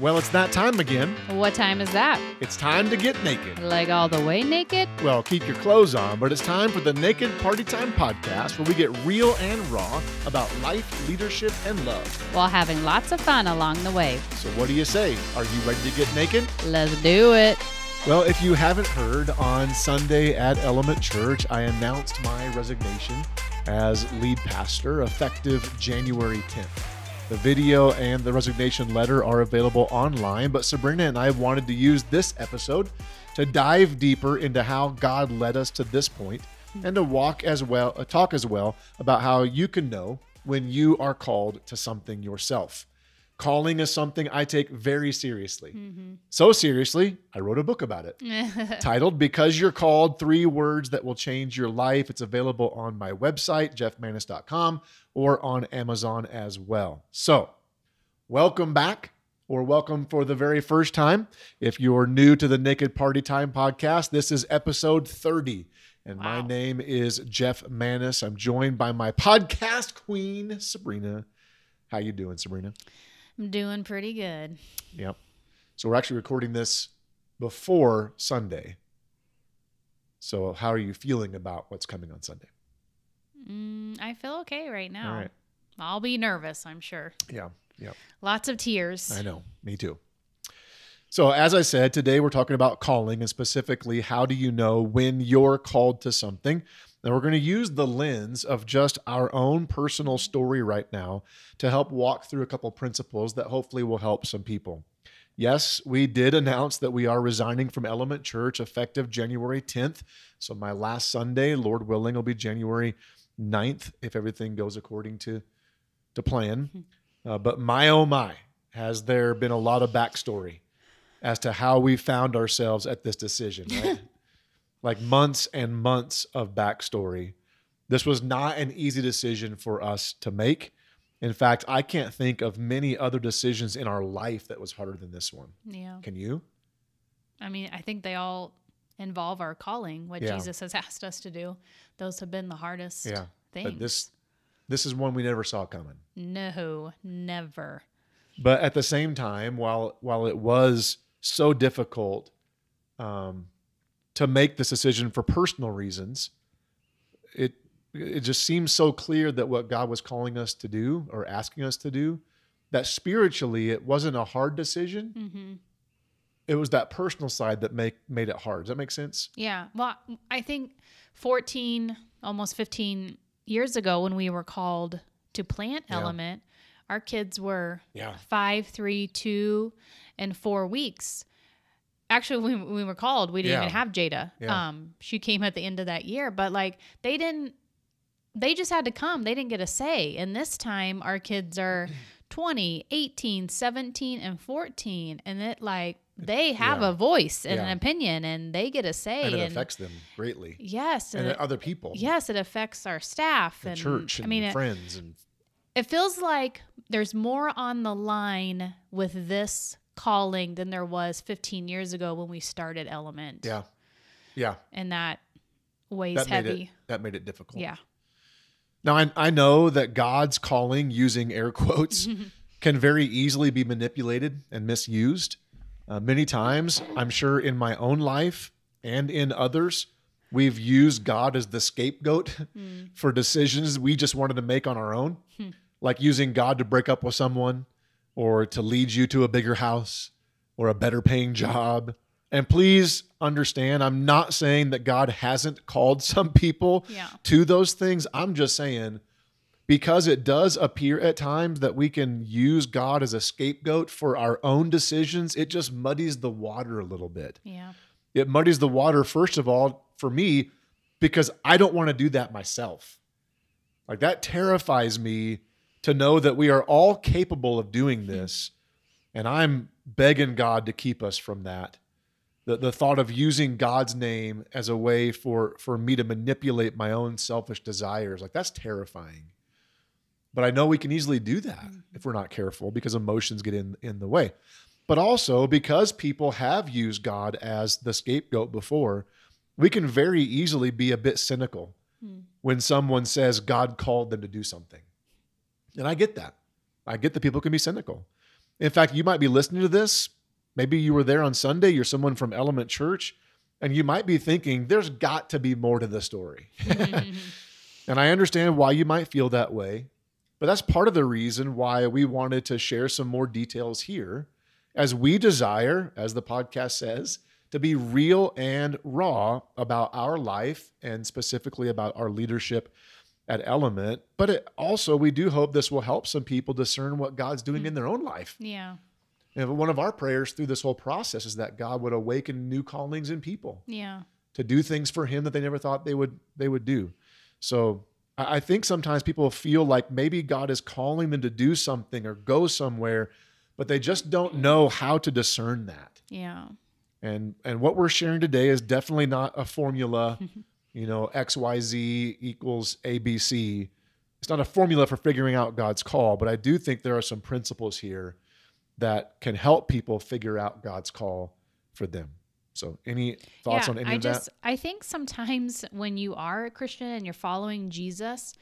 Well, it's that time again. What time is that? It's time to get naked. Like all the way naked? Well, keep your clothes on, but it's time for the Naked Party Time podcast where we get real and raw about life, leadership, and love. While having lots of fun along the way. So, what do you say? Are you ready to get naked? Let's do it. Well, if you haven't heard, on Sunday at Element Church, I announced my resignation as lead pastor effective January 10th. The video and the resignation letter are available online, but Sabrina and I wanted to use this episode to dive deeper into how God led us to this point and to walk as well, uh, talk as well about how you can know when you are called to something yourself. Calling is something I take very seriously. So seriously, I wrote a book about it titled Because You're Called Three Words That Will Change Your Life. It's available on my website, jeffmanis.com, or on Amazon as well. So, welcome back, or welcome for the very first time. If you're new to the Naked Party Time podcast, this is episode 30. And my name is Jeff Manis. I'm joined by my podcast queen, Sabrina. How you doing, Sabrina? I'm doing pretty good. Yep. So we're actually recording this before Sunday. So how are you feeling about what's coming on Sunday? Mm, I feel okay right now. All right. I'll be nervous, I'm sure. Yeah. Yeah. Lots of tears. I know. Me too. So as I said, today we're talking about calling and specifically how do you know when you're called to something? And we're going to use the lens of just our own personal story right now to help walk through a couple principles that hopefully will help some people. Yes, we did announce that we are resigning from Element Church effective January 10th. So my last Sunday, Lord willing, will be January 9th if everything goes according to to plan. Uh, but my oh my, has there been a lot of backstory as to how we found ourselves at this decision, right? like months and months of backstory. This was not an easy decision for us to make. In fact, I can't think of many other decisions in our life that was harder than this one. Yeah. Can you? I mean, I think they all involve our calling, what Yeah. Jesus has asked us to do. Those have been the hardest Yeah. things. But this this is one we never saw coming. no, never. But at the same time, while while it was so difficult um, to make this decision for personal reasons, it it just seems so clear that what God was calling us to do or asking us to do, that spiritually it wasn't a hard decision. hmm It was that personal side that make made it hard. Does that make sense? Yeah. Well, I think 14, almost 15 years ago when we were called to plant Yeah. element, our kids were Yeah. five, three, two, and four weeks. Actually, when we were called, we didn't Yeah. even have Jada. Yeah. Um, she came at the end of that year, but like they didn't, they just had to come. They didn't get a say. And this time our kids are 20, 18, 17, and 14. And it like, they have Yeah. a voice and Yeah. an opinion and they get a say. And it and- affects them greatly. Yes, And and it- other people. yes, it affects our staff And and church and I mean, it, friends and it feels like there's more on the line with this calling than there was 15 years ago when we started Element. yeah. Yeah. and that weighs That made heavy. it that made it difficult. Yeah, Now, I, I know that God's calling, using air quotes, can very easily be manipulated and misused. Uh, many times, I'm sure in my own life and in others, we've used God as the scapegoat for decisions we just wanted to make on our own, like using God to break up with someone or to lead you to a bigger house or a better paying job. And please understand, I'm not saying that God hasn't called some people Yeah. to those things. I'm just saying because it does appear at times that we can use God as a scapegoat for our own decisions, it just muddies the water a little bit. yeah, It muddies the water, first of all, for me, because I don't want to do that myself. Like that terrifies me to know that we are all capable of doing this. And I'm begging God to keep us from that. The, the thought of using God's name as a way for, for me to manipulate my own selfish desires, like that's terrifying. But I know we can easily do that mm-hmm. if we're not careful because emotions get in, in the way. But also because people have used God as the scapegoat before, we can very easily be a bit cynical hmm. when someone says God called them to do something. And I get that. I get that people can be cynical. In fact, you might be listening to this. Maybe you were there on Sunday, you're someone from Element Church, and you might be thinking, there's got to be more to the story. and I understand why you might feel that way. But that's part of the reason why we wanted to share some more details here, as we desire, as the podcast says, to be real and raw about our life and specifically about our leadership at Element. But it also, we do hope this will help some people discern what God's doing in their own life. Yeah. And one of our prayers through this whole process is that God would awaken new callings in people Yeah. to do things for Him that they never thought they would they would do. So I think sometimes people feel like maybe God is calling them to do something or go somewhere, but they just don't know how to discern that. Yeah. And and what we're sharing today is definitely not a formula, you know, XYZ equals ABC. It's not a formula for figuring out God's call, but I do think there are some principles here that can help people figure out God's call for them. So any thoughts yeah, on any I of just that? I think sometimes when you are a Christian and you're following Jesus,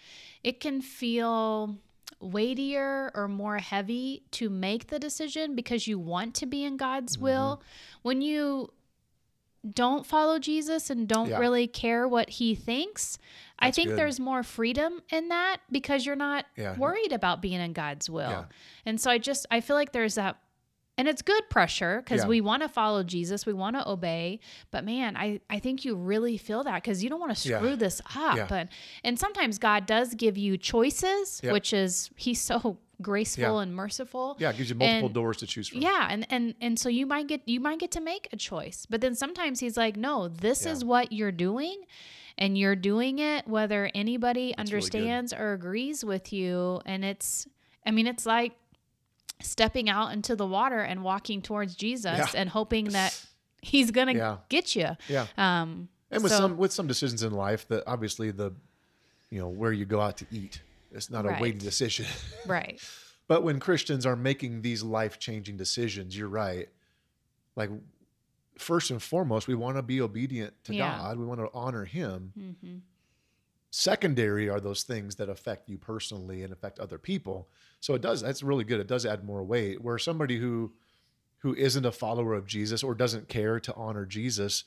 it can feel weightier or more heavy to make the decision because you want to be in God's Mm-hmm. will. When you don't follow Jesus and don't Yeah. really care what he thinks, I think good. there's more freedom in that because you're not Yeah. worried about being in God's will. And so I just I feel like there's that and it's good pressure because Yeah. we want to follow Jesus, we want to obey. But man, I, I think you really feel that because you don't want to Yeah. screw this up. Yeah. And and sometimes God does give you choices, Yep. which is He's so graceful Yeah. and merciful. Yeah, it gives you multiple And- doors to choose from. Yeah, and and and so you might get you might get to make a choice, but then sometimes he's like, "No, this Yeah. is what you're doing, and you're doing it whether anybody really good. understands or agrees with you." And it's, I mean, it's like stepping out into the water and walking towards Jesus Yeah. and hoping that he's gonna Yeah. get you. Yeah. Um, And with so- some with some decisions in life that obviously the you know where you go out to eat it's not a weighty decision. right, but when Christians are making these life-changing decisions, you're right. Like first and foremost, we want to be obedient to Yeah. God. We want to honor him. hmm Secondary are those things that affect you personally and affect other people. So it does that's really good. It does add more weight where somebody who who isn't a follower of Jesus or doesn't care to honor Jesus,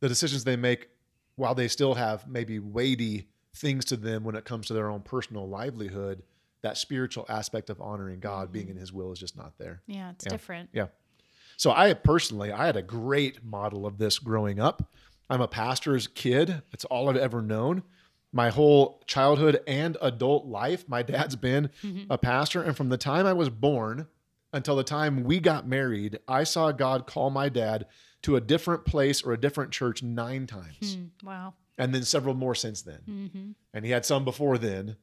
the decisions they make while they still have maybe weighty things to them when it comes to their own personal livelihood, that spiritual aspect of honoring God, being mm-hmm. in his will is just not there. yeah, it's Yeah. different. Yeah. So I personally, I had a great model of this growing up. I'm a pastor's kid. It's all I've ever known. My whole childhood and adult life, my dad's been a pastor. And from the time I was born until the time we got married, I saw God call my dad to a different place or a different church nine times, Hmm, wow. and then several more since then. hmm And he had some before then,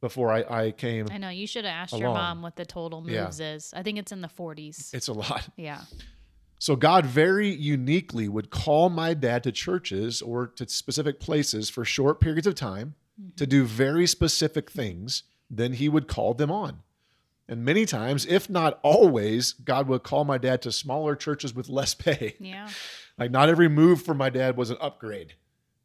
before I, I came. I know you should have asked your mom what the total Yeah. moves is. I think it's in the 40s. It's a lot. yeah. So God very uniquely would call my dad to churches or to specific places for short periods of time mm-hmm. to do very specific things. Then he would call them on. And many times, if not always, God would call my dad to smaller churches with less pay. Yeah. Like not every move for my dad was an upgrade.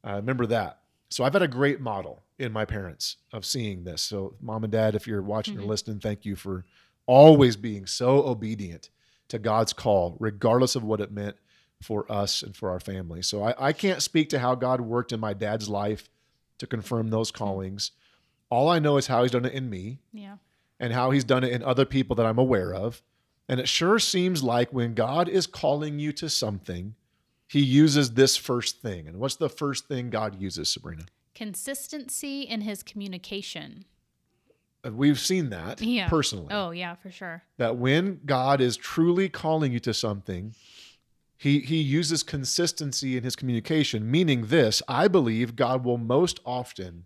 I remember that. So I've had a great model in my parents of seeing this. So mom and dad, if you're watching or mm-hmm. listening, thank you for always being so obedient to God's call, regardless of what it meant for us and for our family. So I, I can't speak to how God worked in my dad's life to confirm those mm-hmm. callings. All I know is how he's done it in me Yeah. and how he's done it in other people that I'm aware of. And it sure seems like when God is calling you to something, he uses this first thing. And what's the first thing God uses, Sabrina? Consistency in his communication. And we've seen that Yeah. personally. Oh, yeah, for sure. That when God is truly calling you to something, he, he uses consistency in his communication, meaning this I believe God will most often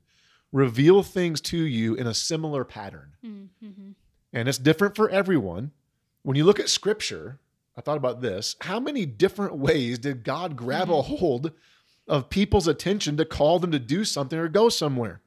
reveal things to you in a similar pattern. Mm-hmm. and it's different for everyone. When you look at scripture, I thought about this. How many different ways did God grab a hold of people's attention to call them to do something or go somewhere?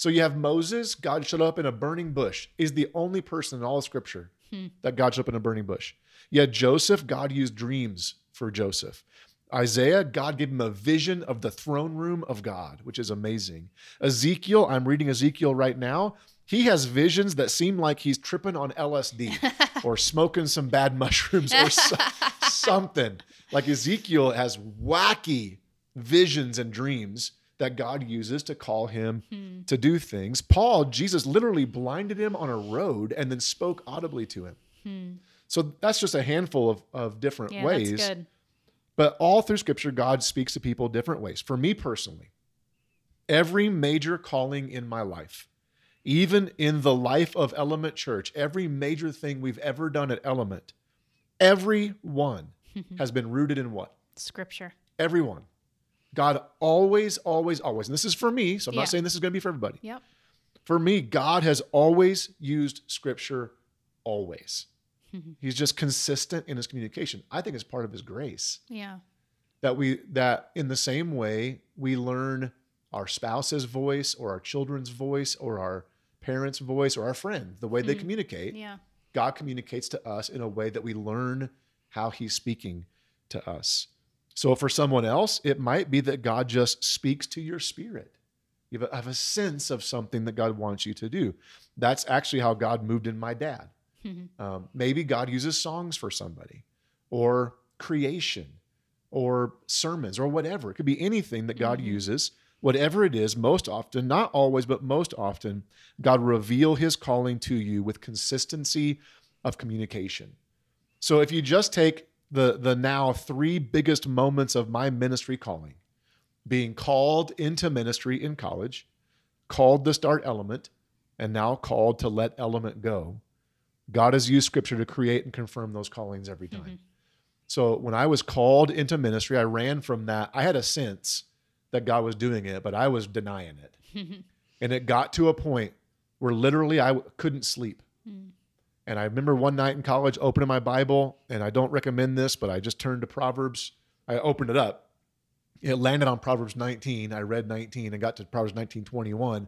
So you have Moses, God showed up in a burning bush, is the only person in all of scripture hmm. that God showed up in a burning bush. You had Joseph, God used dreams for Joseph. Isaiah, God gave him a vision of the throne room of God, which is amazing. Ezekiel, I'm reading Ezekiel right now. He has visions that seem like he's tripping on LSD. or smoking some bad mushrooms or so, something. Like Ezekiel has wacky visions and dreams that God uses to call him Hmm. to do things. Paul, Jesus literally blinded him on a road and then spoke audibly to him. Hmm. So that's just a handful of, of different Yeah, ways. that's good. But all through scripture, God speaks to people different ways. For me personally, every major calling in my life, even in the life of Element Church, every major thing we've ever done at Element, every one has been rooted in what? Scripture. Everyone. God always, always, always, and this is for me, so I'm Yeah. not saying this is going to be for everybody. Yep. For me, God has always used scripture, always. He's just consistent in his communication. I think it's part of his grace Yeah. that we that in the same way we learn our spouse's voice or our children's voice or our parents' voice or our friend the way they Mhm. communicate Yeah. god communicates to us in a way that we learn how he's speaking to us so for someone else it might be that god just speaks to your spirit you have a, sense of something that god wants you to do that's actually how god moved in my dad Mhm. um, maybe God uses songs for somebody, or creation, or sermons, or whatever. It could be anything that God Mhm. uses. Whatever it is, most often, not always, but most often, God reveal his calling to you with consistency of communication. So if you just take the, the now three biggest moments of my ministry calling, being called into ministry in college, called to start Element, and now called to let Element go, God has used scripture to create and confirm those callings every time. Mhm. So when I was called into ministry, I ran from that. I had a sense that God was doing it, but I was denying it. And it got to a point where literally I w- couldn't sleep. Mm. And I remember one night in college opening my Bible, and I don't recommend this, but I just turned to Proverbs. I opened it up. It landed on Proverbs 19. I read 19 and got to Proverbs 19, 21.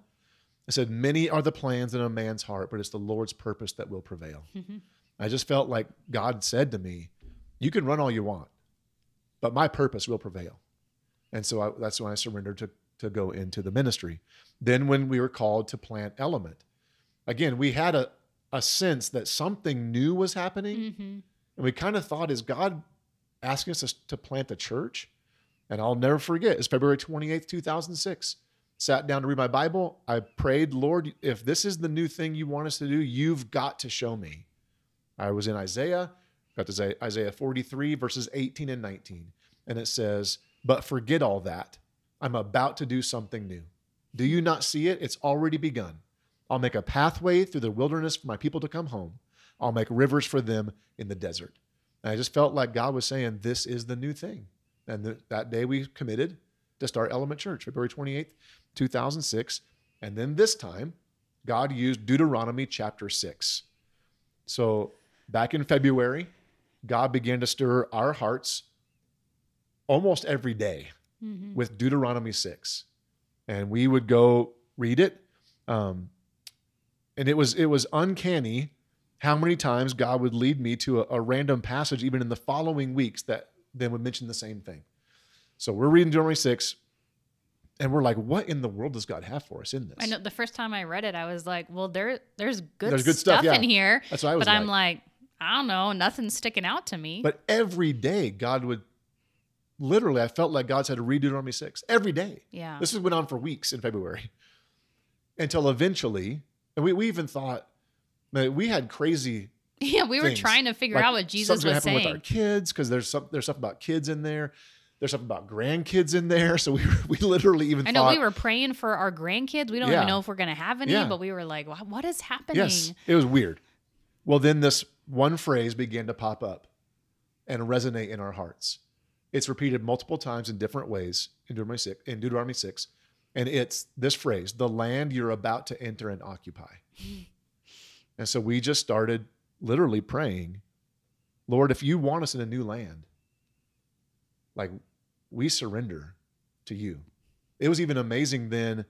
It said, Many are the plans in a man's heart, but it's the Lord's purpose that will prevail. Mhm. I just felt like God said to me, You can run all you want, but my purpose will prevail. And so I, that's when I surrendered to, to go into the ministry. Then, when we were called to plant Element, again, we had a, a sense that something new was happening. Mhm. And we kind of thought, Is God asking us to, to plant a church? And I'll never forget, it's February 28th, 2006. Sat down to read my Bible. I prayed, Lord, if this is the new thing you want us to do, you've got to show me. I was in Isaiah, got to say Isaiah 43, verses 18 and 19. And it says, But forget all that. I'm about to do something new. Do you not see it? It's already begun. I'll make a pathway through the wilderness for my people to come home. I'll make rivers for them in the desert. And I just felt like God was saying, This is the new thing. And th- that day we committed to start Element Church, February 28th, 2006. And then this time, God used Deuteronomy chapter 6. So back in February, God began to stir our hearts almost every day Mhm. with Deuteronomy 6. And we would go read it. Um, and it was it was uncanny how many times God would lead me to a, a random passage even in the following weeks that then would mention the same thing. So we're reading Deuteronomy 6 and we're like, what in the world does God have for us in this? I know the first time I read it, I was like, "Well, there, there's good, There's good stuff, stuff, yeah. in here," That's what I was but I'm like. like, I don't know, nothing's sticking out to me. But every day, God would literally, I felt like God said to read Deuteronomy 6 every day. yeah, This went on for weeks in February until eventually, and we, we even thought that we had crazy. yeah, we were things. trying to figure like, out what Jesus was happen with our kids because there's some there's stuff about kids in there. There's something about grandkids in there. So we we literally even I know thought, we were praying for our grandkids. We don't Yeah. even know if we're gonna have any, Yeah. but we were like, "What is happening?" Yes, it was weird. Well, then this one phrase began to pop up and resonate in our hearts. It's repeated multiple times in different ways in Deuteronomy 6, in Deuteronomy 6 and it's this phrase, the land you're about to enter and occupy. and so we just started literally praying, Lord, if you want us in a new land, like we surrender to you. It was even amazing then,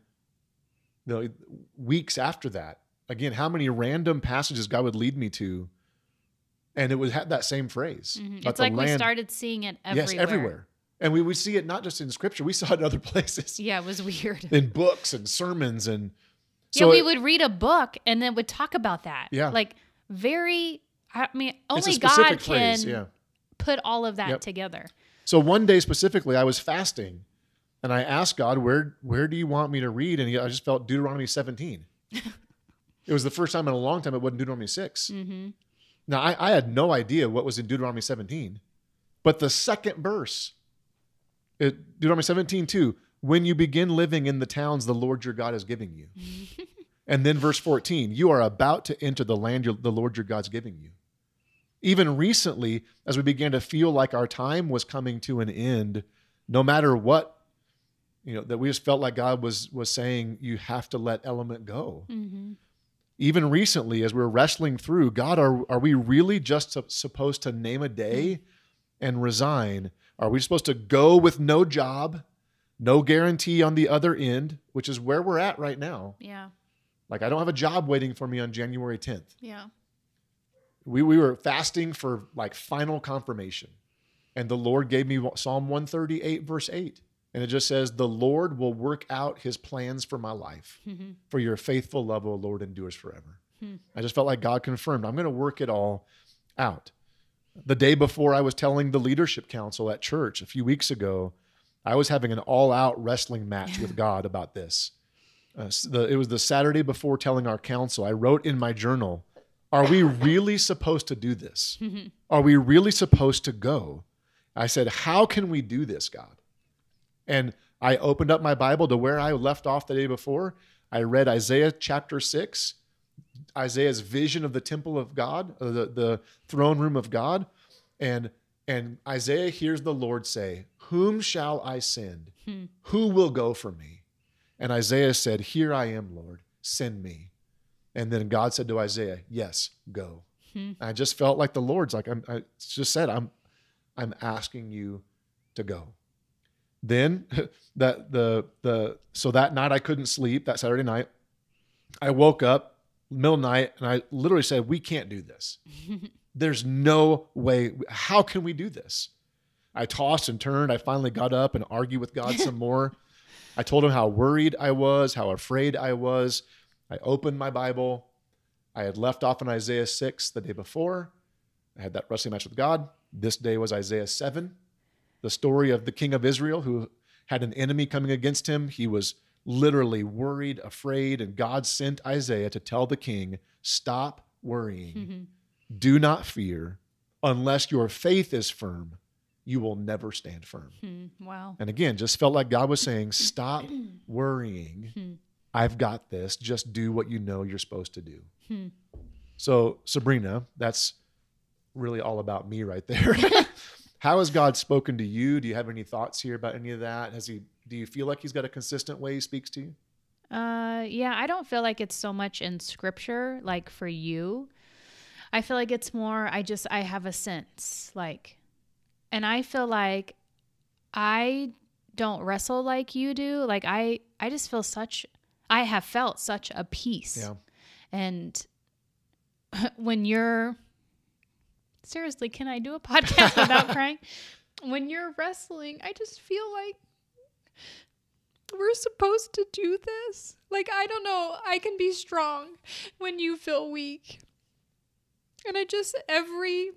the weeks after that. Again, how many random passages God would lead me to, and it would have that same phrase. Mhm. It's like we started seeing it everywhere. Yes, everywhere. And we would see it not just in scripture, we saw it in other places, Yeah, it was weird. in books and sermons. And yeah, we it- would read a book and then would talk about that. Yeah. Like very I mean, only God can phrase, yeah. put all of that Yep. together. So one day specifically, I was fasting, and I asked God, "Where where do you want me to read?" And he, I just felt Deuteronomy 17. it was the first time in a long time it wasn't Deuteronomy 6. Mm-hmm. Now I, I had no idea what was in Deuteronomy 17, but the second verse, it, Deuteronomy 17, 2, when you begin living in the towns the Lord your God is giving you. and then verse 14, you are about to enter the land your, the Lord your God's giving you. Even recently, as we began to feel like our time was coming to an end, no matter what, you know, that we just felt like God was was saying, you have to let element go Mm-hmm. even recently as we're wrestling through god are, are we really just supposed to name a day and resign are we supposed to go with no job no guarantee on the other end which is where we're at right now Yeah. like i don't have a job waiting for me on january 10th Yeah. we, we were fasting for like final confirmation and the lord gave me psalm 138 verse 8 and it just says the lord will work out his plans for my life Mm-hmm. for your faithful love, O Lord, endures forever. Hmm. I just felt like God confirmed, I'm going to work it all out. The day before I was telling the leadership council at church a few weeks ago, I was having an all out wrestling match with God about this. Uh, the, it was the Saturday before telling our council. I wrote in my journal, Are we really supposed to do this? Are we really supposed to go? I said, How can we do this, God? And I opened up my Bible to where I left off the day before. I read Isaiah chapter 6, Isaiah's vision of the temple of God, the, the throne room of God. And, and Isaiah hears the Lord say, Whom shall I send? Hmm. Who will go for me? And Isaiah said, Here I am, Lord, send me. And then God said to Isaiah, Yes, go. Hmm. I just felt like the Lord's like, I'm, I just said, I'm, I'm asking you to go. Then that the the so that night I couldn't sleep that Saturday night. I woke up middle night and I literally said, "We can't do this. There's no way. How can we do this?" I tossed and turned. I finally got up and argued with God some more. I told him how worried I was, how afraid I was. I opened my Bible. I had left off in Isaiah 6 the day before. I had that wrestling match with God. This day was Isaiah 7, the story of the king of Israel who had an enemy coming against him. He was literally worried, afraid, and God sent Isaiah to tell the king, Stop worrying. Mm-hmm. Do not fear. Unless your faith is firm, you will never stand firm. Hmm. Wow. And again, just felt like God was saying, Stop worrying. Hmm. I've got this. Just do what you know you're supposed to do. Hmm. So, Sabrina, that's really all about me right there. How has God spoken to you? Do you have any thoughts here about any of that? Has he do you feel like he's got a consistent way he speaks to you? Uh, yeah, I don't feel like it's so much in scripture, like for you. I feel like it's more, I just, I have a sense, like, and I feel like I don't wrestle like you do. Like, I, I just feel such, I have felt such a peace. Yeah. And when you're, seriously, can I do a podcast without crying? When you're wrestling, I just feel like we're supposed to do this. Like, I don't know. I can be strong when you feel weak. And I just, every,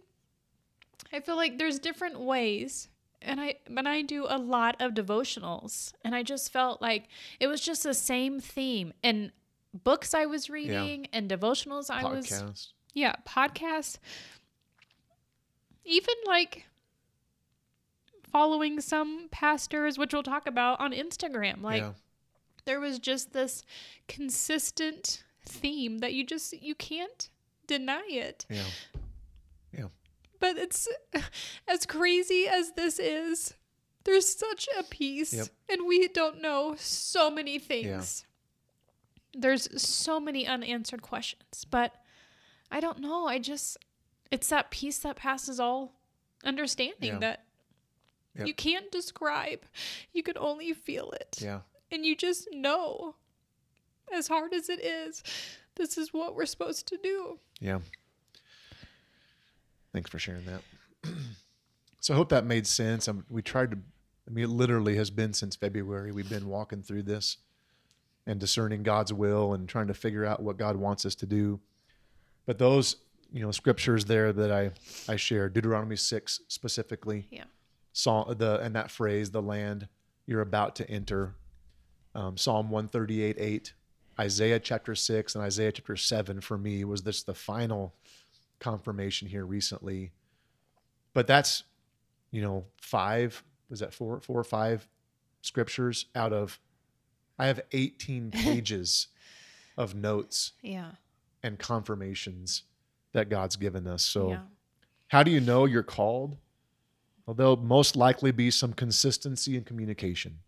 I feel like there's different ways. And I, but I do a lot of devotionals. And I just felt like it was just the same theme. And books I was reading and devotionals I was yeah, podcasts. Even like following some pastors, which we'll talk about on Instagram. Like yeah. there was just this consistent theme that you just you can't deny it. Yeah. Yeah. But it's as crazy as this is. There's such a peace, Yep. and we don't know so many things. Yeah. There's so many unanswered questions, but I don't know. I just, it's that peace that passes all understanding Yeah. that Yep. you can't describe. You can only feel it. Yeah. And you just know, as hard as it is, this is what we're supposed to do. Yeah. Thanks for sharing that. so I hope that made sense. Um we tried to, I mean, it literally has been since February. We've been walking through this and discerning God's will and trying to figure out what God wants us to do. But those you know scriptures there that I I shared Deuteronomy six specifically. Yeah. Psalm the and that phrase the land you're about to enter. Um, Psalm one thirty eight eight, Isaiah chapter six and Isaiah chapter seven for me was this the final confirmation here recently. But that's you know five was that four four or five scriptures out of I have 18 pages of notes Yeah. and confirmations that God's given us. So, yeah. how do you know you're called? There'll most likely be some consistency in communication.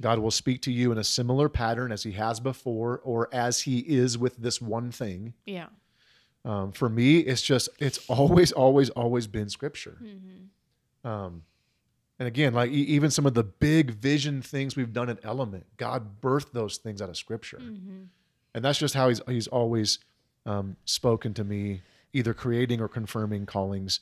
God will speak to you in a similar pattern as He has before, or as He is with this one thing. Yeah. Um, for me, it's just it's always, always, always been Scripture. Mm-hmm. Um, and again, like even some of the big vision things we've done at Element, God birthed those things out of Scripture, Mm-hmm. and that's just how He's He's always um, spoken to me, either creating or confirming callings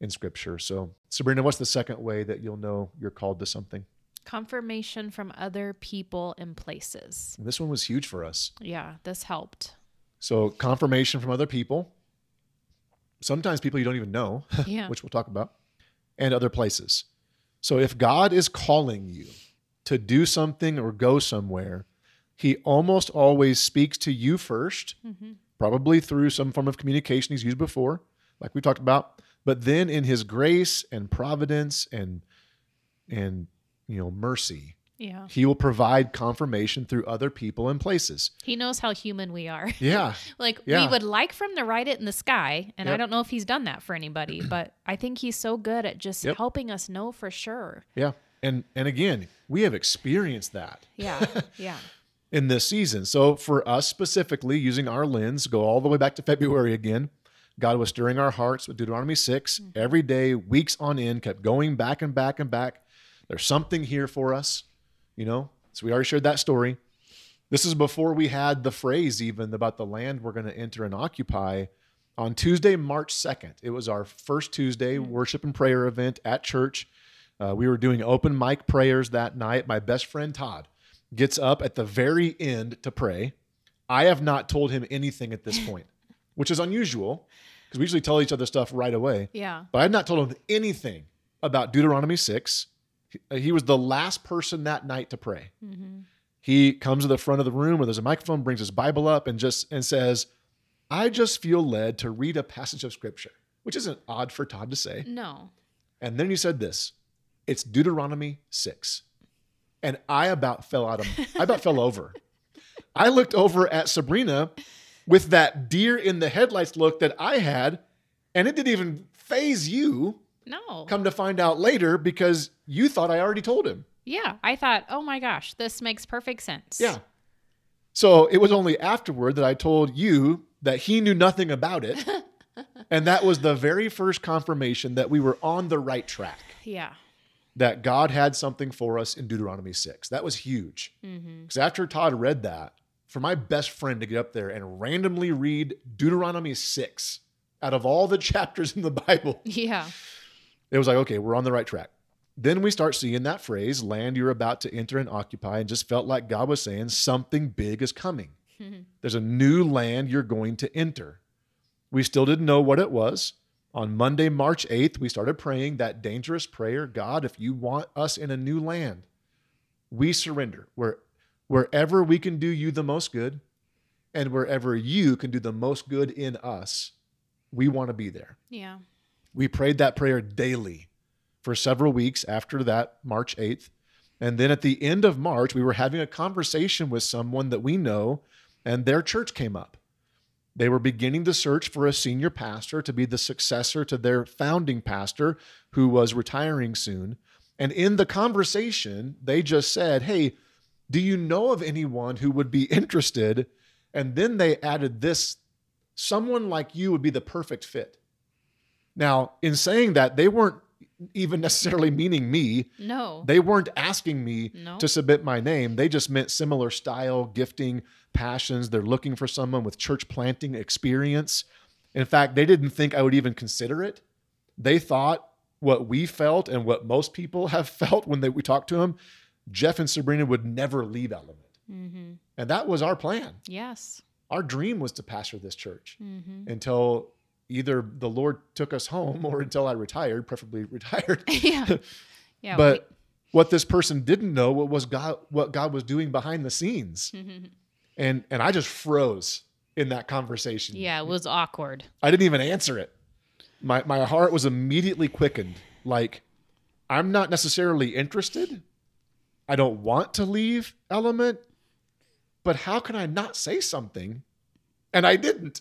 in Scripture. So, Sabrina, what's the second way that you'll know you're called to something? Confirmation from other people and places. And this one was huge for us. Yeah, this helped. So, confirmation from other people, sometimes people you don't even know, Yeah. which we'll talk about, and other places. So if God is calling you to do something or go somewhere, he almost always speaks to you 1st Mm-hmm. probably through some form of communication he's used before, like we talked about, but then in his grace and providence and and you know mercy, Yeah. he will provide confirmation through other people and places. He knows how human we are. Yeah. like Yeah. we would like for him to write it in the sky, and I don't know if he's done that for anybody, but I think he's so good at just Yep. helping us know for sure. Yeah. And and again, we have experienced that. Yeah. Yeah. in this season. So for us specifically, using our lens, go all the way back to February again. God was stirring our hearts with Deuteronomy 6 every day, weeks on end, kept going back and back and back. There's something here for us, you know. So we already shared that story. This is before we had the phrase even about the land we're going to enter and occupy. On Tuesday, March 2nd, it was our first Tuesday worship and prayer event at church. Uh, we were doing open mic prayers that night. My best friend Todd gets up at the very end to pray. I have not told him anything at this point, which is unusual because we usually tell each other stuff right away. Yeah. But I had not told him anything about Deuteronomy 6. He- He was the last person that night to pray. Mm-hmm. He comes to the front of the room where there's a microphone, brings his Bible up, and just and says, "I just feel led to read a passage of scripture," which isn't odd for Todd to say. No. And then he said this: "It's Deuteronomy six. And I about fell out of, I about fell over. I looked over at Sabrina with that deer in the headlights look that I had, and it didn't even faze you. No. Come to find out later because you thought I already told him. Yeah. I thought, oh my gosh, this makes perfect sense. Yeah. So it was only afterward that I told you that he knew nothing about it. and that was the very first confirmation that we were on the right track, Yeah. that God had something for us in Deuteronomy 6. That was huge. Mm-hmm. Because after Todd read that, for my best friend to get up there and randomly read Deuteronomy 6 out of all the chapters in the Bible, Yeah. it was like, okay, we're on the right track. Then we start seeing that phrase, land you're about to enter and occupy, and just felt like God was saying something big is coming. There's a new land you're going to enter. We still didn't know what it was. On Monday, March 8th, we started praying that dangerous prayer God, if you want us in a new land, we surrender. Where, wherever we can do you the most good, and wherever you can do the most good in us, we want to be there. Yeah. We prayed that prayer daily for several weeks after that March 8th. And then at the end of March, we were having a conversation with someone that we know, and their church came up. They were beginning to search for a senior pastor to be the successor to their founding pastor who was retiring soon. And in the conversation, they just said, Hey, do you know of anyone who would be interested? And then they added this someone like you would be the perfect fit. Now, in saying that, they weren't even necessarily meaning me. No. They weren't asking me No. to submit my name. They just meant similar style, gifting, passions. They're looking for someone with church planting experience. In fact, they didn't think I would even consider it. They thought what we felt and what most people have felt when they, we talked to them, Jeff and Sabrina would never leave Element. mm-hmm. And that was our plan. Yes. Our dream was to pastor this church Mm-hmm. until either the Lord took us home or until I retired, preferably retired. yeah. Yeah. but what this person didn't know what was God what God was doing behind the scenes. we- And and I just froze in that conversation. yeah, it was awkward. I didn't even answer it. My my heart was immediately quickened. Like I'm not necessarily interested. I don't want to leave Element, but how can I not say something? And I didn't.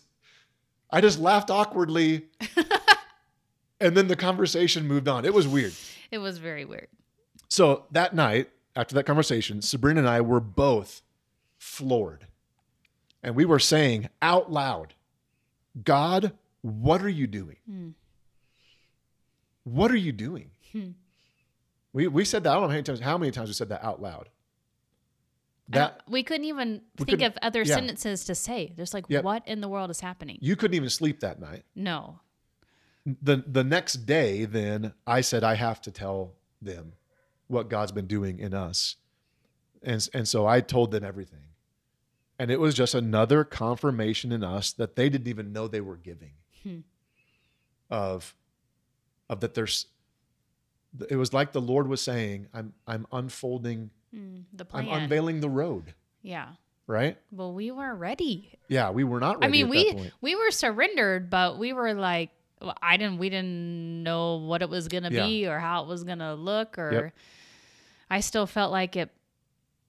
I just laughed awkwardly. and then the conversation moved on. It was weird. It was very weird. So that night, after that conversation, Sabrina and I were both floored. And we were saying out loud, God, what are you doing? Hmm. What are you doing? Hmm. We, we said that, I don't know how many times, how many times we said that out loud. That we couldn't even We think couldn't- of other yeah. sentences to say. There's like, Yep. what in the world is happening? you couldn't even sleep that night. No. The the next day, then I said I have to tell them what God's been doing in us. And, and so I told them everything. And it was just another confirmation in us that they didn't even know they were giving. Hmm. Of of that there's it was like the Lord was saying, I'm I'm unfolding, Mm, the plan. I'm unveiling the road, yeah. right? Well, we weren't ready. Yeah, we were not ready I mean, we we were surrendered, but we were like, well, I didn't. We didn't know what it was gonna Yeah. be or how it was gonna look. Or Yep. I still felt like it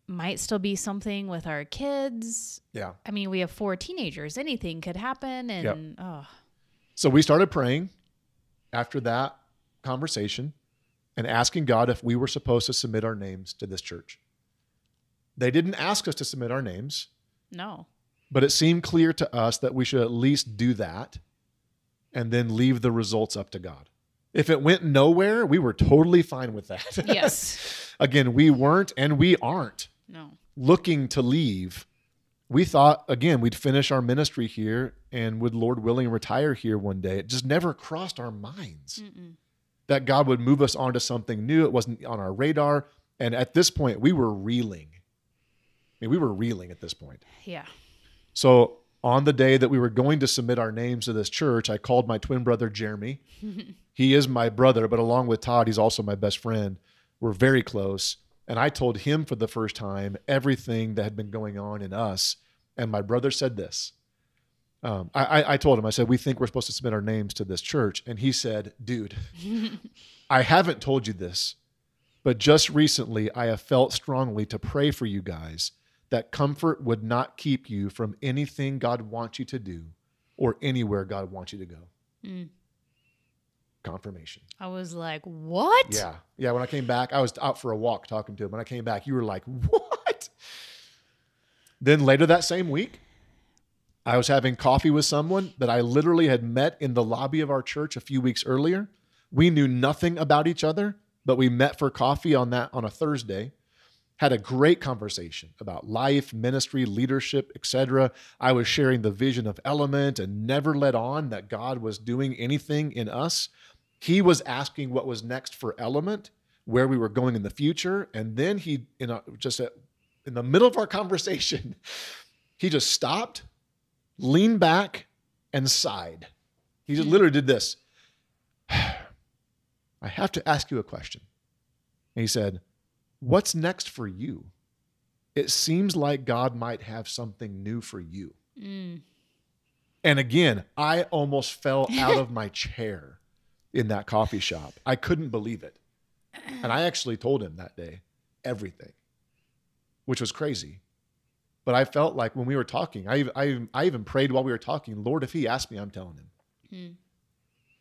might still be something with our kids. Yeah. I mean, we have four teenagers. Anything could happen, and oh, So we started praying after that conversation and asking God if we were supposed to submit our names to this church. They didn't ask us to submit our names, no, but it seemed clear to us that we should at least do that and then leave the results up to God. If it went nowhere, we were totally fine with that. yes, again, we weren't and we aren't no, looking to leave. We thought, again, we'd finish our ministry here and would, Lord willing, retire here one day. It just never crossed our minds Mm-mm. That God would move us onto something new. It wasn't on our radar. And at this point, we were reeling. I mean, we were reeling at this point. yeah, So on the day that we were going to submit our names to this church, I called my twin brother, Jeremy. he is my brother, but along with Todd, he's also my best friend. We're very close. And I told him for the first time everything that had been going on in us. And my brother said this. Um, I, I, I told him, I said, we think we're supposed to submit our names to this church. And he said, dude, I haven't told you this, but just recently I have felt strongly to pray for you guys that comfort would not keep you from anything God wants you to do or anywhere God wants you to go. Mm. Confirmation. I was like, what? Yeah. Yeah. When I came back, I was out for a walk talking to him. When I came back, you were like, what? Then later that same week, I was having coffee with someone that I literally had met in the lobby of our church a few weeks earlier. We knew nothing about each other, but we met for coffee on that on a Thursday. Had a great conversation about life, ministry, leadership, etc. I was sharing the vision of Element and never let on that God was doing anything in us. He was asking what was next for Element, where we were going in the future, and then he, in a, just a, in the middle of our conversation, he just stopped, leaned back, and sighed. He just literally did this. I have to ask you a question. And he said, What's next for you? It seems like God might have something new for you. Mm. And again, I almost fell out of my chair in that coffee shop. I couldn't believe it. And I actually told him that day everything, which was crazy. But I felt like when we were talking, I, I, I even prayed while we were talking, Lord, if he asked me, I'm telling him. Mm.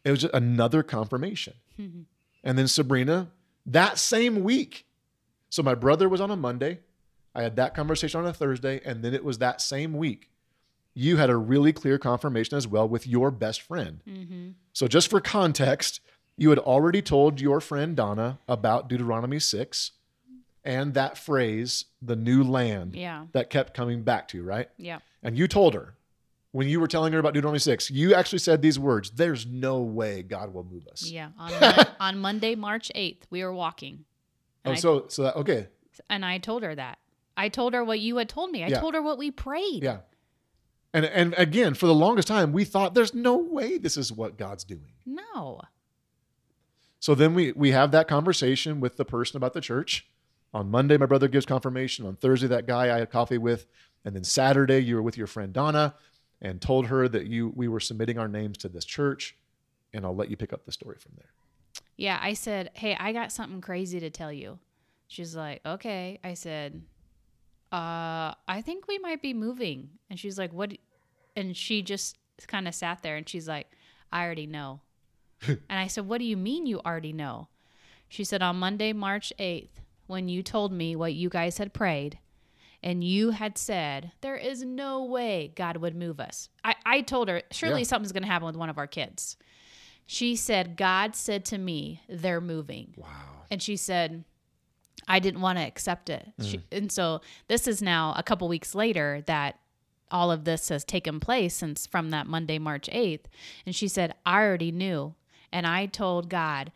It was just another confirmation. Mhm. And then Sabrina, that same week. So my brother was on a Monday. I had that conversation on a Thursday. And then it was that same week. You had a really clear confirmation as well with your best friend. hmm So, just for context, you had already told your friend Donna about Deuteronomy 6 and that phrase, the new land, Yeah. that kept coming back to you, right? Yeah. And you told her when you were telling her about Deuteronomy 6, you actually said these words There's no way God will move us. Yeah. On, on Monday, March 8th, we were walking. Oh, I, so, so that, okay. and I told her that. I told her what you had told me. I Yeah. told her what we prayed. Yeah. And and again, for the longest time, we thought there's no way this is what God's doing. No. So then we we have that conversation with the person about the church. On Monday, my brother gives confirmation. On Thursday, that guy I had coffee with, and then Saturday, you were with your friend Donna, and told her that you we were submitting our names to this church. And I'll let you pick up the story from there. Yeah, I said, "Hey, I got something crazy to tell you." She's like, "Okay." I said, "Uh, I think we might be moving." And she's like, "What?" And she just kind of sat there and she's like, "I already know." and I said, "What do you mean you already know?" She said, "On Monday, March 8th, when you told me what you guys had prayed, and you had said, There is no way God would move us. I, I told her, Surely Yeah. something's going to happen with one of our kids. She said, God said to me, They're moving. Wow. And she said, I didn't want to accept it. She, mm. and so this is now a couple weeks later that all of this has taken place since from that Monday, March 8th. And she said, I already knew. And I told God,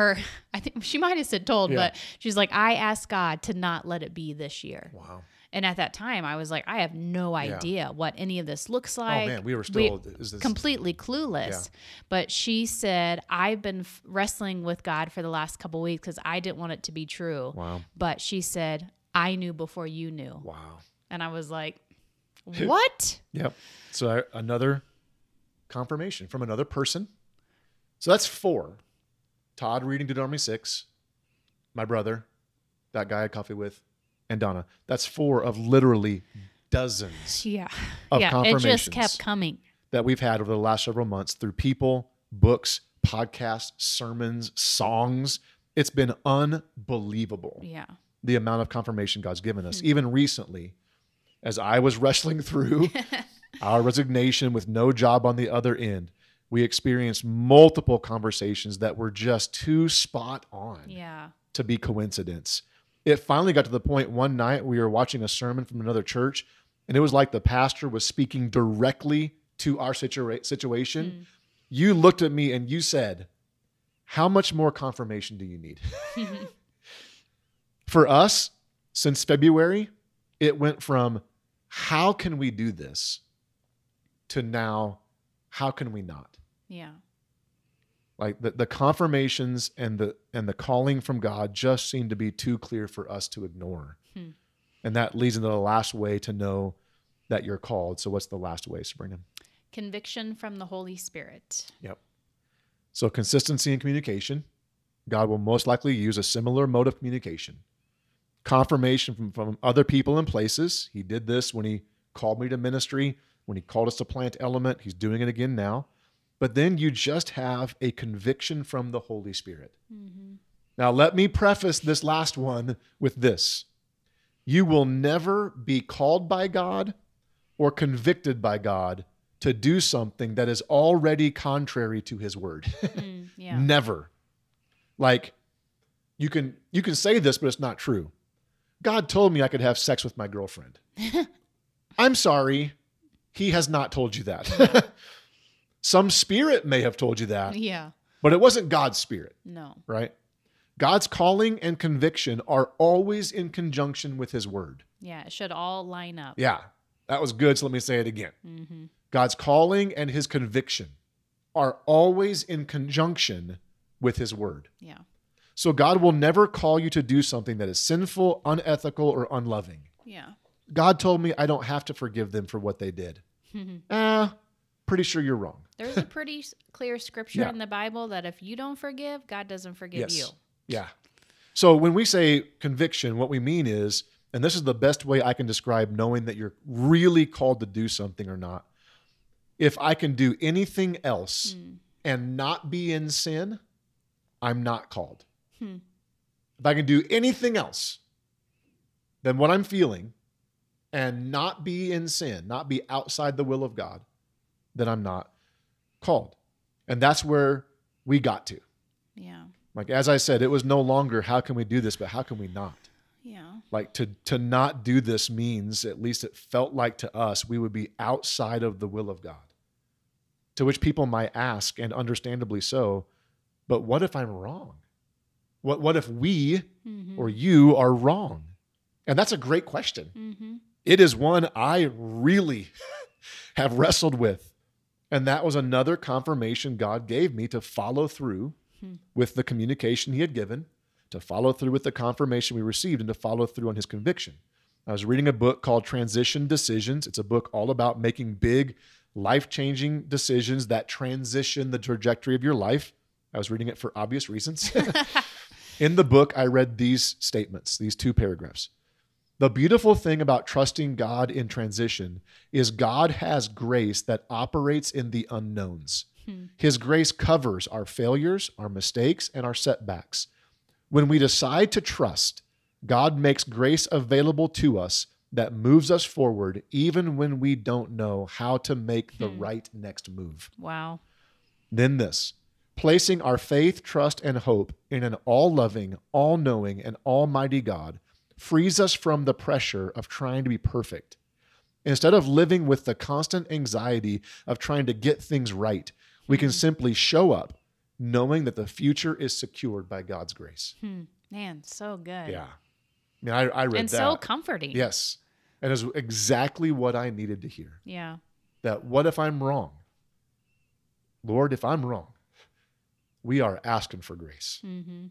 or I think she might have said told, Yeah. but she's like, I asked God to not let it be this year. Wow. And at that time, I was like, I have no Yeah. idea what any of this looks oh, like. oh man, we were still is this completely clueless. But she said, I've been f- wrestling with God for the last couple weeks because I didn't want it to be true. Wow. But she said, I knew before you knew. Wow. And I was like, what? Yep. So I- another confirmation from another person. So that's four. Todd reading Deuteronomy 6, my brother, that guy I had coffee with, and Donna. That's four of literally dozens yeah. Of yeah. It confirmations. just kept coming. that we've had over the last several months through people, books, podcasts, sermons, songs. It's been unbelievable Yeah. the amount of confirmation God's given us. Hmm. Even recently, as I was wrestling through our resignation with no job on the other end, we experienced multiple conversations that were just too spot on Yeah. to be coincidence. It finally got to the point one night we were watching a sermon from another church, and it was like the pastor was speaking directly to our situa- situation. Mm. You looked at me and you said, How much more confirmation do you need? For us, since February, it went from how can we do this to now, how can we not? Yeah. like the, the confirmations and the and the calling from god just seem to be too clear for us to ignore. Hmm. and that leads into the last way to know that you're called. So what's the last way sabrina? Conviction from the Holy Spirit. yep. So consistency in communication. God will most likely use a similar mode of communication. Confirmation from, from other people and places. He did this when he called me to ministry when he called us to plant element. He's doing it again now but then you just have a conviction from the holy spirit Mm-hmm. Now, let me preface this last one with this You will never be called by God or convicted by God to do something that is already contrary to his word. Mm, yeah. never. Like you can you can say this but it's not true. God told me I could have sex with my girlfriend. I'm sorry. He has not told you that. Some spirit may have told you that, Yeah. but it wasn't God's spirit No. right? God's calling and conviction are always in conjunction with his word. Yeah. It should all line up. Yeah, that was good. So let me say it again. Mm-hmm. God's calling and his conviction are always in conjunction with his word. Yeah. So God will never call you to do something that is sinful, unethical, or unloving. Yeah. God told me I don't have to forgive them for what they did. Ah, pretty sure you're wrong. There's a pretty clear scripture Yeah. in the Bible that if you don't forgive, God doesn't forgive you. Yeah. So when we say conviction, what we mean is, and this is the best way I can describe knowing that you're really called to do something or not. If I can do anything else Hmm. and not be in sin, I'm not called. Hmm. If I can do anything else than what I'm feeling and not be in sin, not be outside the will of God, then I'm not called. And that's where we got to. Yeah. Like as I said, it was no longer how can we do this, but how can we not? Yeah. Like to to not do this means, at least it felt like to us, we would be outside of the will of God. To which people might ask, and understandably so, but what if I'm wrong? What what if we Mm-hmm. or you are wrong? And that's a great question. Mm-hmm. It is one I really have wrestled with. And that was another confirmation God gave me to follow through hmm. with the communication He had given, to follow through with the confirmation we received, and to follow through on His conviction. I was reading a book called Transition Decisions. It's a book all about making big, life changing decisions that transition the trajectory of your life. I was reading it for obvious reasons. In the book, I read these statements, these two paragraphs. The beautiful thing about trusting God in transition is God has grace that operates in the unknowns. Hmm. His grace covers our failures, our mistakes, and our setbacks. When we decide to trust, God makes grace available to us that moves us forward even when we don't know how to make the hmm. right next move. Wow. Then this placing our faith, trust, and hope in an all loving, all knowing, and almighty God frees us from the pressure of trying to be perfect. Instead of living with the constant anxiety of trying to get things right, we can simply show up knowing that the future is secured by God's grace. Hmm. Man, so good. Yeah. I mean, I, I read that. And that. so comforting. yes. And it's exactly what I needed to hear. Yeah. That what if I'm wrong? Lord, if I'm wrong, we are asking for grace. Mm-hmm.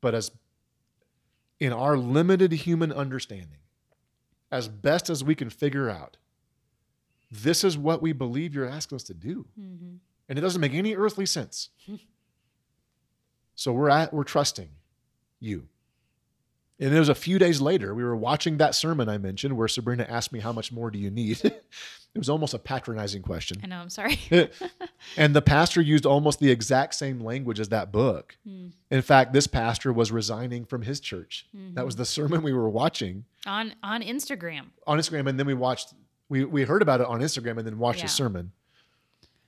But as in our limited human understanding, as best as we can figure out, this is what we believe you're asking us to do. Mm-hmm. And it doesn't make any earthly sense. so we're at we're trusting you. And it was a few days later, we were watching that sermon I mentioned where Sabrina asked me, How much more do you need? it was almost a patronizing question. I know. I'm sorry. and the pastor used almost the exact same language as that book. Hmm. In fact, this pastor was resigning from his church. Mm-hmm. That was the sermon we were watching on on Instagram. on Instagram, and then we watched. We we heard about it on Instagram, and then watched Yeah. the sermon.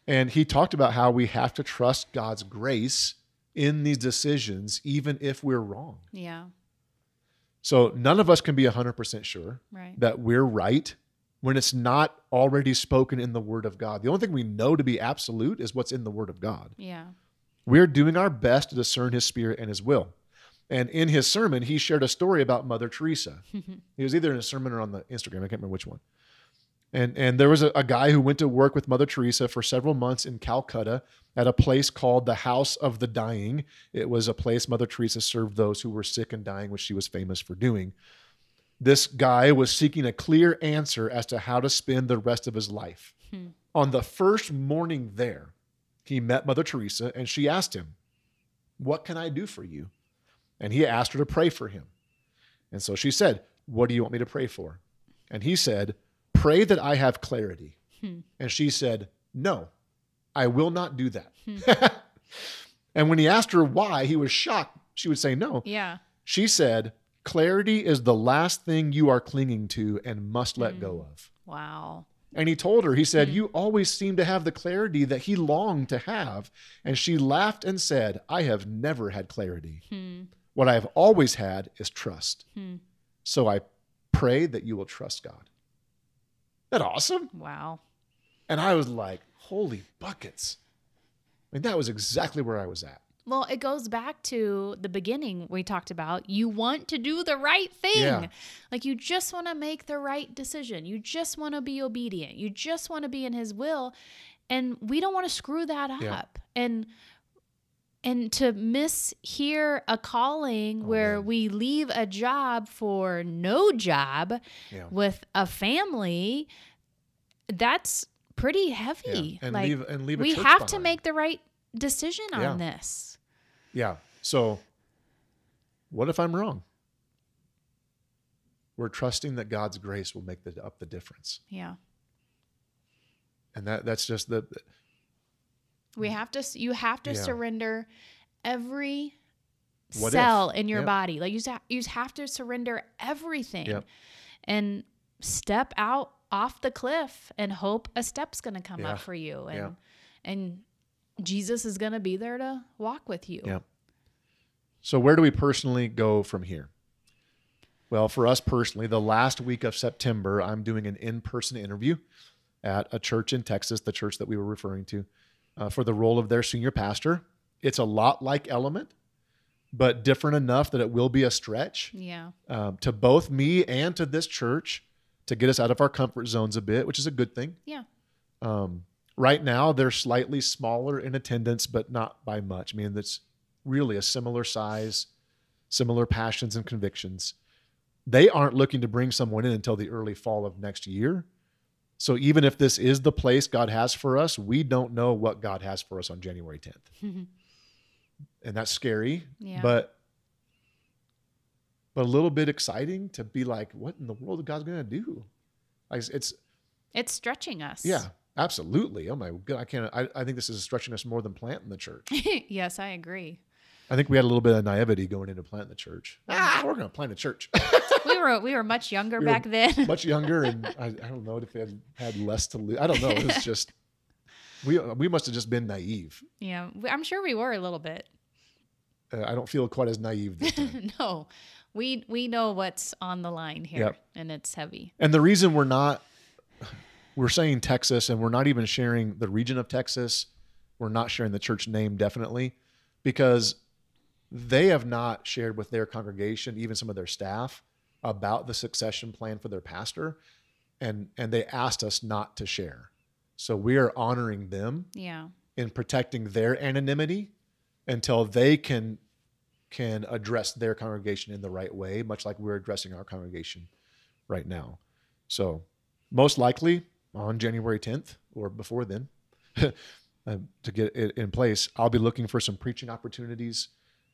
And he talked about how we have to trust God's grace in these decisions, even if we're wrong. Yeah. So none of us can be hundred percent sure Right. that we're right when it's not already spoken in the Word of God. The only thing we know to be absolute is what's in the Word of God. Yeah. We're doing our best to discern his spirit and his will. And in his sermon, he shared a story about Mother Teresa. he was either in a sermon or on the Instagram. I can't remember which one. And, and there was a, a guy who went to work with Mother Teresa for several months in Calcutta at a place called the House of the Dying. It was a place Mother Teresa served those who were sick and dying, which she was famous for doing. This guy was seeking a clear answer as to how to spend the rest of his life. Hmm. On the first morning there, he met Mother Teresa and she asked him, What can I do for you? And he asked her to pray for him. And so she said, What do you want me to pray for? And he said, Pray that I have clarity. Hmm. And she said, No, I will not do that. Hmm. and when he asked her why, he was shocked. She would say, No. Yeah. She said, Clarity is the last thing you are clinging to and must let go of. Wow. And he told her, he said, You always seem to have the clarity that he longed to have. And she laughed and said, I have never had clarity. Hmm. What I have always had is trust. Hmm. So I pray that you will trust God. Isn't that awesome? Wow. And I was like, Holy buckets. I mean, that was exactly where I was at. Well, it goes back to the beginning we talked about. You want to do the right thing. Yeah. Like you just want to make the right decision. You just want to be obedient. You just want to be in his will. And we don't want to screw that Yeah. up. And and to mishear a calling oh, where Oh, man. we leave a job for no job Yeah. with a family, that's pretty heavy. And like leave and leave a we have to make the right decision Yeah. on this. Yeah. So, what if I'm wrong? We're trusting that God's grace will make the, up the difference, Yeah. and that that's just the We have to you have to Yeah. surrender every What cell if? in your Yep. body. Like you you have to surrender everything Yep. and step out off the cliff and hope a step's going to come Yeah. up for you and Yeah. and Jesus is going to be there to walk with you. Yeah. So, where do we personally go from here? Well, for us personally, the last week of September, I'm doing an in person interview at a church in Texas, the church that we were referring to, uh, for the role of their senior pastor. It's a lot like Element, but different enough that it will be a stretch Yeah. um, to both me and to this church to get us out of our comfort zones a bit, which is a good thing. Yeah. Um, right now, they're slightly smaller in attendance, but not by much. I mean, that's really a similar size, similar passions and convictions. They aren't looking to bring someone in until the early fall of next year. So even if this is the place God has for us, we don't know what God has for us on January 10th. and that's scary, Yeah. but but a little bit exciting to be like, what in the world is God going to do? Like it's it's stretching us. yeah, absolutely. Oh my god, I can't. I, I think this is stretching us more than planting the church. yes, I agree. I think we had a little bit of naivety going into planting the church. Ah, we're going to plant a church. We were we were much younger We back then. Much younger, and I, I don't know if they had, had less to lose. I don't know. It was just we we must have just been naive. yeah, I'm sure we were a little bit. Uh, I don't feel quite as naive this time. no, we we know what's on the line here, Yep. and it's heavy. And the reason we're not, we're saying Texas, and we're not even sharing the region of Texas. We're not sharing the church name definitely, because they have not shared with their congregation, even some of their staff, about the succession plan for their pastor, and and they asked us not to share. So we are honoring them Yeah, in protecting their anonymity until they can can address their congregation in the right way, much like we're addressing our congregation right now. So, most likely on January 10th or before then, uh, to get it in place, I'll be looking for some preaching opportunities,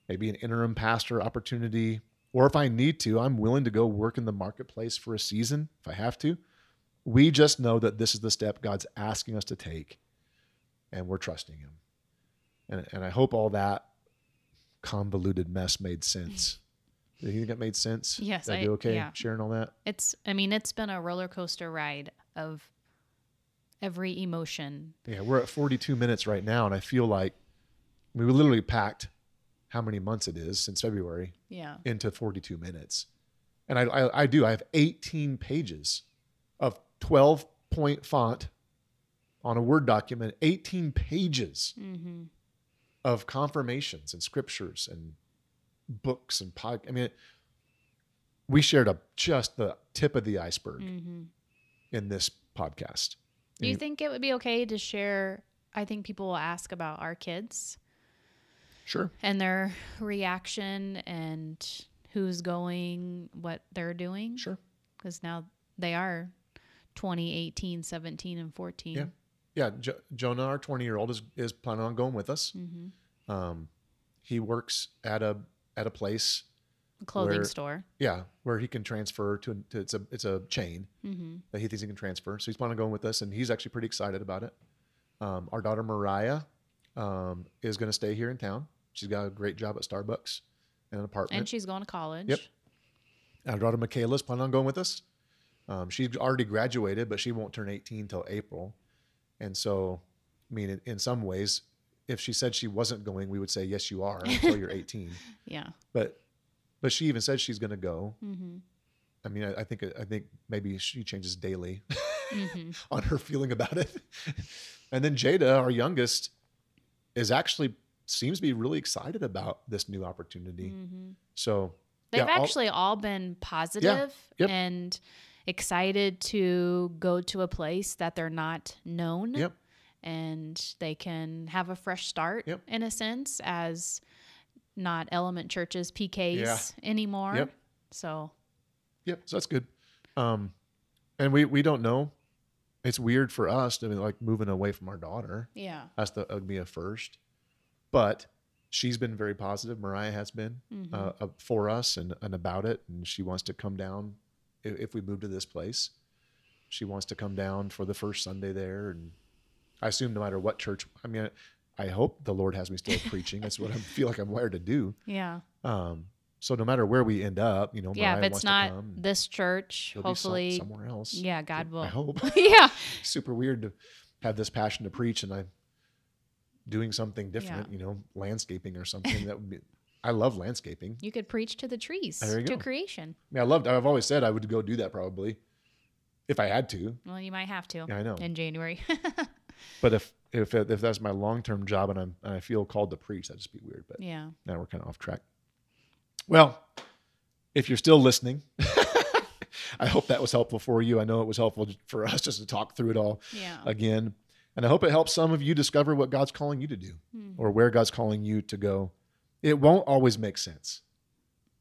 maybe an interim pastor opportunity, or if I need to, I'm willing to go work in the marketplace for a season if I have to. We just know that this is the step God's asking us to take, and we're trusting Him. And, and I hope all that convoluted mess made sense. Did you think that made sense? Yes, Did I I- do okay yeah. sharing all that? it's. I mean, it's been a roller coaster ride of every emotion. Yeah, we're at 42 minutes right now, and I feel like we literally packed how many months it is since February Yeah, into 42 minutes. And I, I, I do. I have 18 pages of 12 point font on a Word document, 18 pages mm-hmm. of confirmations and scriptures and books and pod. I mean, we shared a just the tip of the iceberg Mm-hmm. in this podcast. Do you think it would be okay to share? I think people will ask about our kids Sure. and their reaction and who's going, what they're doing. Sure. Because now they are 20, 18, 17, and 14. Yeah. Yeah. Jo- Jonah, our 20 year old, is, is planning on going with us. Mm-hmm. Um, he works at a at a place, clothing Where- store. yeah, where he can transfer to, to it's a it's a chain Mm-hmm. that he thinks he can transfer. So he's planning on going with us, and he's actually pretty excited about it. Um, our daughter Mariah um, is going to stay here in town. She's got a great job at Starbucks and an apartment. And she's going to college. Yep. Our daughter Michaela's planning on going with us. Um, she's already graduated, but she won't turn 18 till April. And so, I mean, in, in some ways, if she said she wasn't going, we would say, yes, you are until you're 18. Yeah. But, but she even said she's going to go. Mm-hmm. I mean, I, I think, I think maybe she changes daily Mm-hmm. on her feeling about it. and then Jada, our youngest, is actually seems to be really excited about this new opportunity. mm-hmm. So They've yeah, actually all been positive Yep. and excited to go to a place that they're not known. Yep. And they can have a fresh start Yep. in a sense as not element churches, PKs Yeah. anymore. Yep. So Yep, so that's good. Um, and we we don't know. It's weird for us to be like moving away from our daughter. yeah. That's the would be a first, but she's been very positive. Mariah has been Mhm. uh, uh, for us and and about it, and she wants to come down if, if we move to this place. She wants to come down for the first Sunday there, and I assume no matter what church. I mean, I hope the Lord has me still preaching. That's what I feel like I'm wired to do. yeah. Um, so no matter where we end up, you know, yeah. Mariah If it's not come, this church, be some- hopefully. somewhere else. Yeah, God will. I hope. yeah. Super weird to have this passion to preach and I'm doing something different, you know, landscaping or something that would be. I love landscaping. You could preach to the trees, to go. creation. I mean, I loved. I've always said I would go do that probably, if I had to. Well, you might have to Yeah, I know. in January. But if if if that's my long term job and I'm and I feel called to preach, that'd just be weird. But yeah. now we're kind of off track. Well, if you're still listening, I hope that was helpful for you. I know it was helpful for us just to talk through it all Yeah. again. And I hope it helps some of you discover what God's calling you to do Hmm. or where God's calling you to go. It won't always make sense,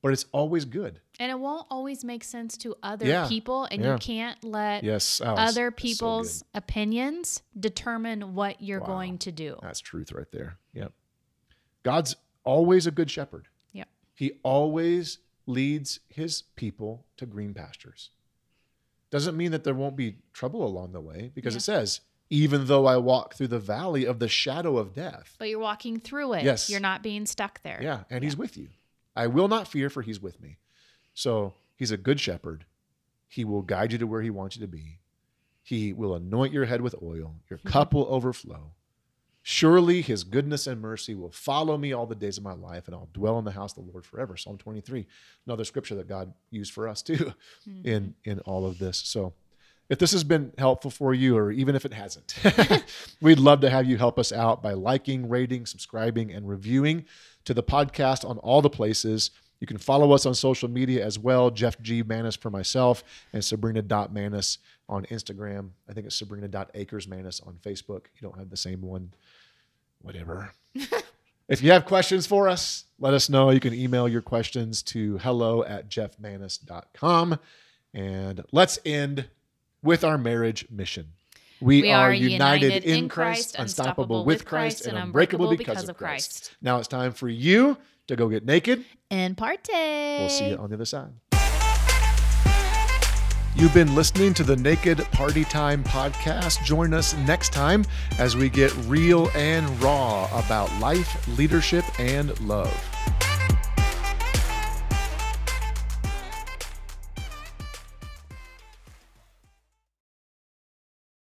but it's always good. And it won't always make sense to other Yeah. people, and Yeah. you can't let Yes. oh, other it's so people's opinions determine what you're Wow. going to do. That's truth right there. Yep. God's always a good shepherd. Yep. He always leads his people to green pastures. Doesn't mean that there won't be trouble along the way because Yeah. it says, even though I walk through the valley of the shadow of death. But you're walking through it. Yes. You're not being stuck there. Yeah. And he's with you. I will not fear, for he's with me. So he's a good shepherd. He will guide you to where he wants you to be. He will anoint your head with oil. Your hmm. cup will overflow. Surely his goodness and mercy will follow me all the days of my life, and I'll dwell in the house of the Lord forever. Psalm 23, another scripture that God used for us too hmm. in, in all of this. So if this has been helpful for you, or even if it hasn't, we'd love to have you help us out by liking, rating, subscribing, and reviewing to the podcast on all the places. You can follow us on social media as well. Jeff G. Manis for myself and Sabrina.Manis on Instagram. I think it's Sabrina.AkersManis on Facebook. You don't have the same one. Whatever. if you have questions for us, let us know. You can email your questions to hello at jeffmanis.com. And let's end with our marriage mission. We, We are, are united, united in Christ, unstoppable with Christ, and unbreakable because of Christ. Christ. Now it's time for you to go get naked. And party. We'll see you on the other side. You've been listening to the Naked Party Time podcast. Join us next time as we get real and raw about life, leadership, and love.